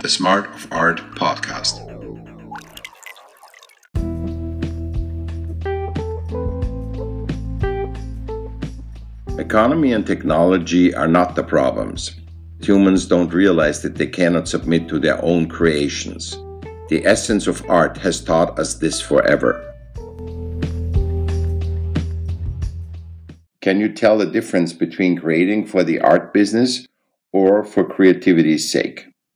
the Smart of Art podcast. Economy and technology are not the problems. Humans don't realize that they cannot submit to their own creations. The essence of art has taught us this forever. Can you tell the difference between creating for the art business or for creativity's sake?